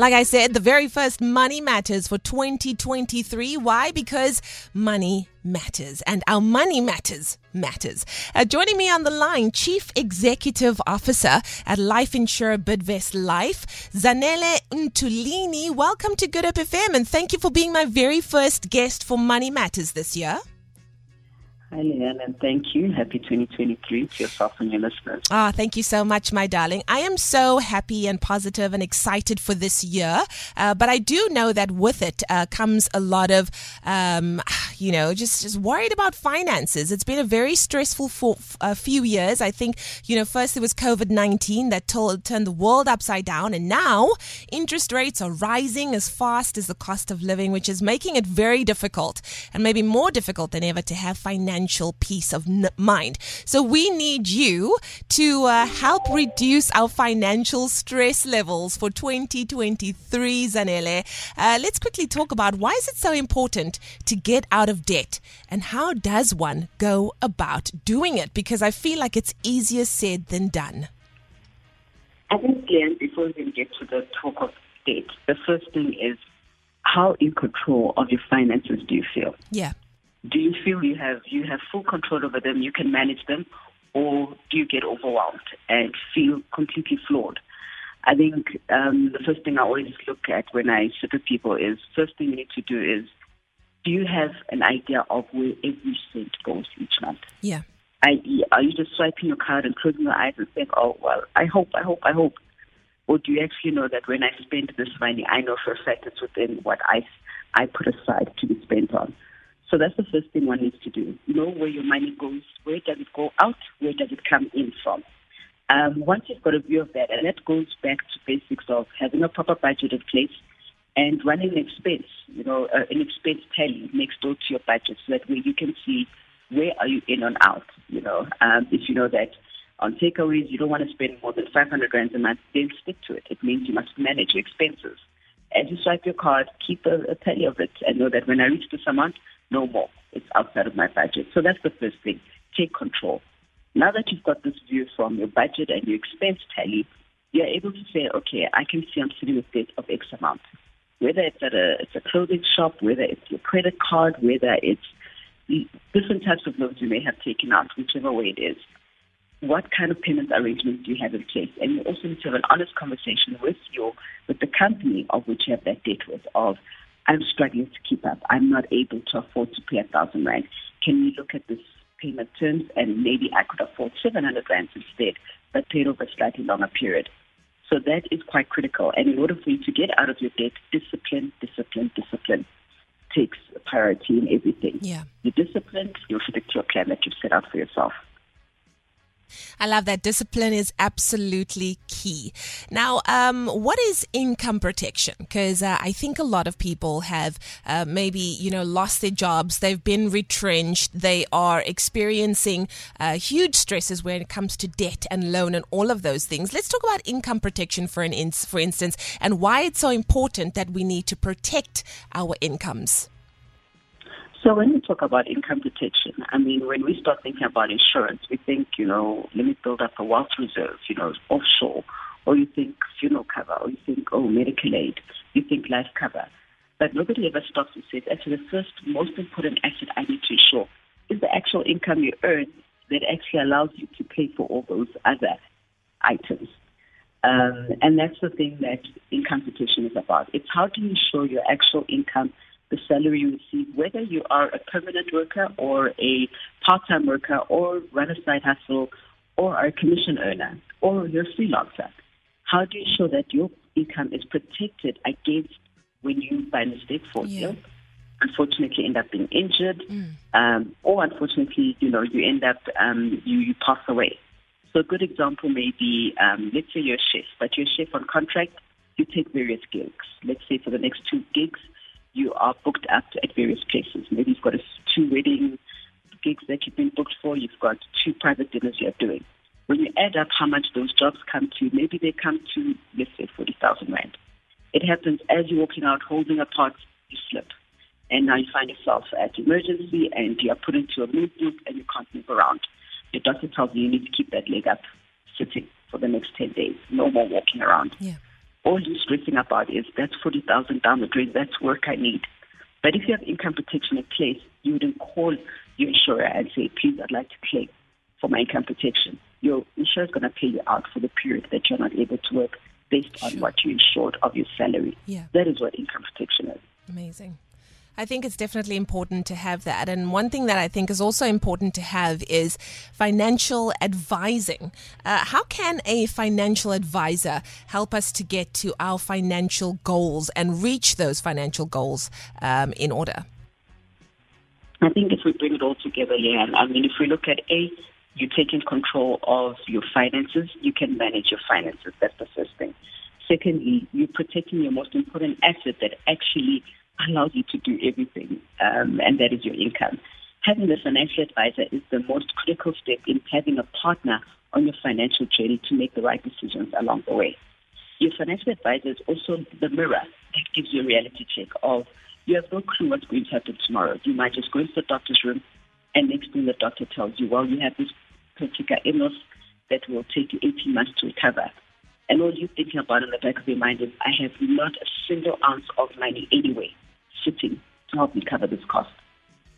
Like I said, the very first Money Matters for 2023. Why? Because money matters and our money matters matters. Uh, joining me on the line, Chief Executive Officer at life insurer Bidvest Life, Zanele Ntulini. Welcome to Good Hope FM and thank you for being my very first guest for Money Matters this year. Hi, Leigh-Anne, and thank you. Happy 2023 to yourself and your listeners. Ah, thank you so much, my darling. I am so happy and positive and excited for this year. Uh, but I do know that with it uh, comes a lot of, um, you know, just, just worried about finances. It's been a very stressful for few years. I think, you know, first there was COVID 19 that told, turned the world upside down. And now interest rates are rising as fast as the cost of living, which is making it very difficult and maybe more difficult than ever to have financial peace of n- mind. So we need you to uh, help reduce our financial stress levels for 2023, Zanele. Uh, let's quickly talk about why is it so important to get out of debt and how does one go about doing it? Because I feel like it's easier said than done. I think, Leigh-Anne, before we get to the talk of debt, the first thing is how in control of your finances do you feel? Yeah. Do you feel you have you have full control over them, you can manage them, or do you get overwhelmed and feel completely flawed? I think um, the first thing I always look at when I sit with people is first thing you need to do is do you have an idea of where every cent goes each month? Yeah. I.e., are you just swiping your card and closing your eyes and saying, oh, well, I hope, I hope, I hope? Or do you actually know that when I spend this money, I know for a fact it's within what I, I put aside to be spent on? So that's the first thing one needs to do. Know where your money goes, where does it go out, where does it come in from? Um, once you've got a view of that, and that goes back to basics of having a proper budget in place and running an expense, you know, uh, an expense tally next door to your budget so that way you can see where are you in and out, you know. Um, if you know that on takeaways you don't want to spend more than 500 rand a month, then stick to it. It means you must manage your expenses. As you swipe your card, keep a, a tally of it and know that when I reach this amount, no more. It's outside of my budget. So that's the first thing. Take control. Now that you've got this view from your budget and your expense tally, you're able to say, okay, I can see I'm sitting with debt of X amount. Whether it's at a it's a clothing shop, whether it's your credit card, whether it's different types of loans you may have taken out, whichever way it is. What kind of payment arrangements do you have in place? And you also need to have an honest conversation with your with the company of which you have that debt with of I'm struggling to keep up. I'm not able to afford to pay a thousand rand. Can we look at this payment terms and maybe I could afford 700 rand instead, but paid over a slightly longer period. So that is quite critical. And in order for you to get out of your debt, discipline, discipline, discipline takes priority in everything. Yeah. You're disciplined, you'll stick to a plan that you've set out for yourself. I love that. Discipline is absolutely key. Now, um, what is income protection? Because uh, I think a lot of people have uh, maybe, you know, lost their jobs. They've been retrenched. They are experiencing uh, huge stresses when it comes to debt and loan and all of those things. Let's talk about income protection for an for instance, and why it's so important that we need to protect our incomes. So when we talk about income protection, I mean, when we start thinking about insurance, we think, you know, let me build up a wealth reserve, you know, offshore, or you think funeral cover, or you think, oh, medical aid, you think life cover. But nobody ever stops and says, actually, the first most important asset I need to insure is the actual income you earn that actually allows you to pay for all those other items. Um, and that's the thing that income protection is about. It's how do you ensure your actual income the salary you receive, whether you are a permanent worker or a part-time worker or run a side hustle or are a commission earner or you're a freelancer. How do you show that your income is protected against when you, by mistake, fall Yeah. ill, unfortunately end up being injured, um, or unfortunately, you know, you end up, um, you, you pass away. So a good example may be, um, let's say you're a chef, but you're a chef on contract, you take various gigs. Let's say for the next two gigs, you are booked up at various places. Maybe you've got a, two wedding gigs that you've been booked for. You've got two private dinners you're doing. When you add up how much those jobs come to, maybe they come to, let's say, 40,000 Rand. It happens as you're walking out holding a pot, you slip. And now you find yourself at emergency and you are put into a move group and you can't move around. Your doctor tells you you need to keep that leg up sitting for the next 10 days. No more walking around. Yeah. All you're stressing about is that's 40,000 down the drain. That's work I need. But if you have income protection in place, you wouldn't call your insurer and say, please, I'd like to claim for my income protection. Your insurer is going to pay you out for the period that you're not able to work based on what you insured of your salary. Yeah. That is what income protection is. Amazing. I think it's definitely important to have that. And one thing that I think is also important to have is financial advising. Uh, how can a financial advisor help us to get to our financial goals and reach those financial goals um, in order? I think if we bring it all together, yeah, I mean, if we look at A, you're taking control of your finances, you can manage your finances. That's the first thing. Secondly, you're protecting your most important asset that actually allows you to do everything, um, and that is your income. Having a financial advisor is the most critical step in having a partner on your financial journey to make the right decisions along the way. Your financial advisor is also the mirror that gives you a reality check of you have no clue what's going to happen tomorrow. You might just go into the doctor's room, and next thing the doctor tells you, well, you have this particular illness that will take you 18 months to recover. And all you're thinking about in the back of your mind is, I have not a single ounce of money anyway sitting to help me cover this cost.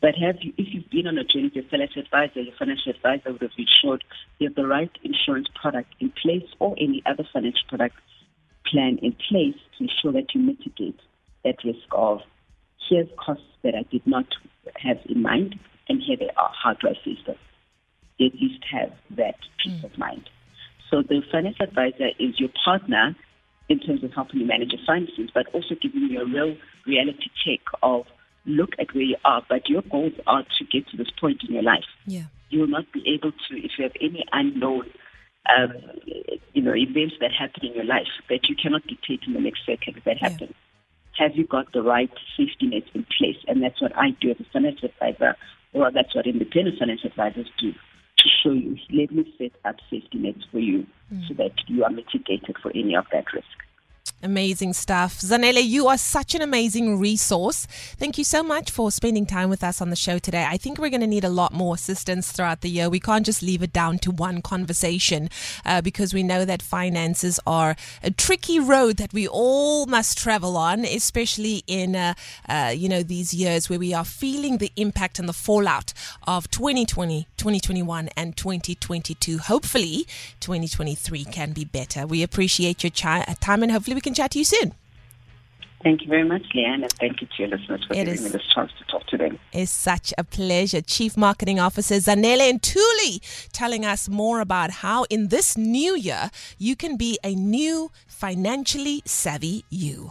But have you, if you've been on a journey with your financial advisor, your financial advisor would have ensured you have the right insurance product in place or any other financial product plan in place to ensure that you mitigate that risk of here's costs that I did not have in mind, and here they are. How do I face them? They at least have that peace of mind. So the financial advisor is your partner in terms of helping you manage your finances, but also giving you a real reality check of look at where you are, but your goals are to get to this point in your life Yeah. you will not be able to if you have any unknown um, you know events that happen in your life that you cannot dictate in the next second if that Yeah. happens. Have you got the right safety net in place? And that's what I do as a financial advisor, or that's what independent financial advisors do show you. Let me set up safety nets for you so that you are mitigated for any of that risk. Amazing stuff. Zanele, you are such an amazing resource. Thank you so much for spending time with us on the show today. I think we're going to need a lot more assistance throughout the year. We can't just leave it down to one conversation uh, because we know that finances are a tricky road that we all must travel on, especially in, uh, uh, you know, these years where we are feeling the impact and the fallout of 2020, 2021, and 2022. Hopefully, 2023 can be better. We appreciate your chi- uh, time and hopefully we can chat to you soon. Thank you very much, Leigh-Anne, and thank you to your listeners for It giving is- me this chance to talk to them. It's such a pleasure. Chief Marketing Officer Zanele Ntuli telling us more about how in this new year you can be a new financially savvy you.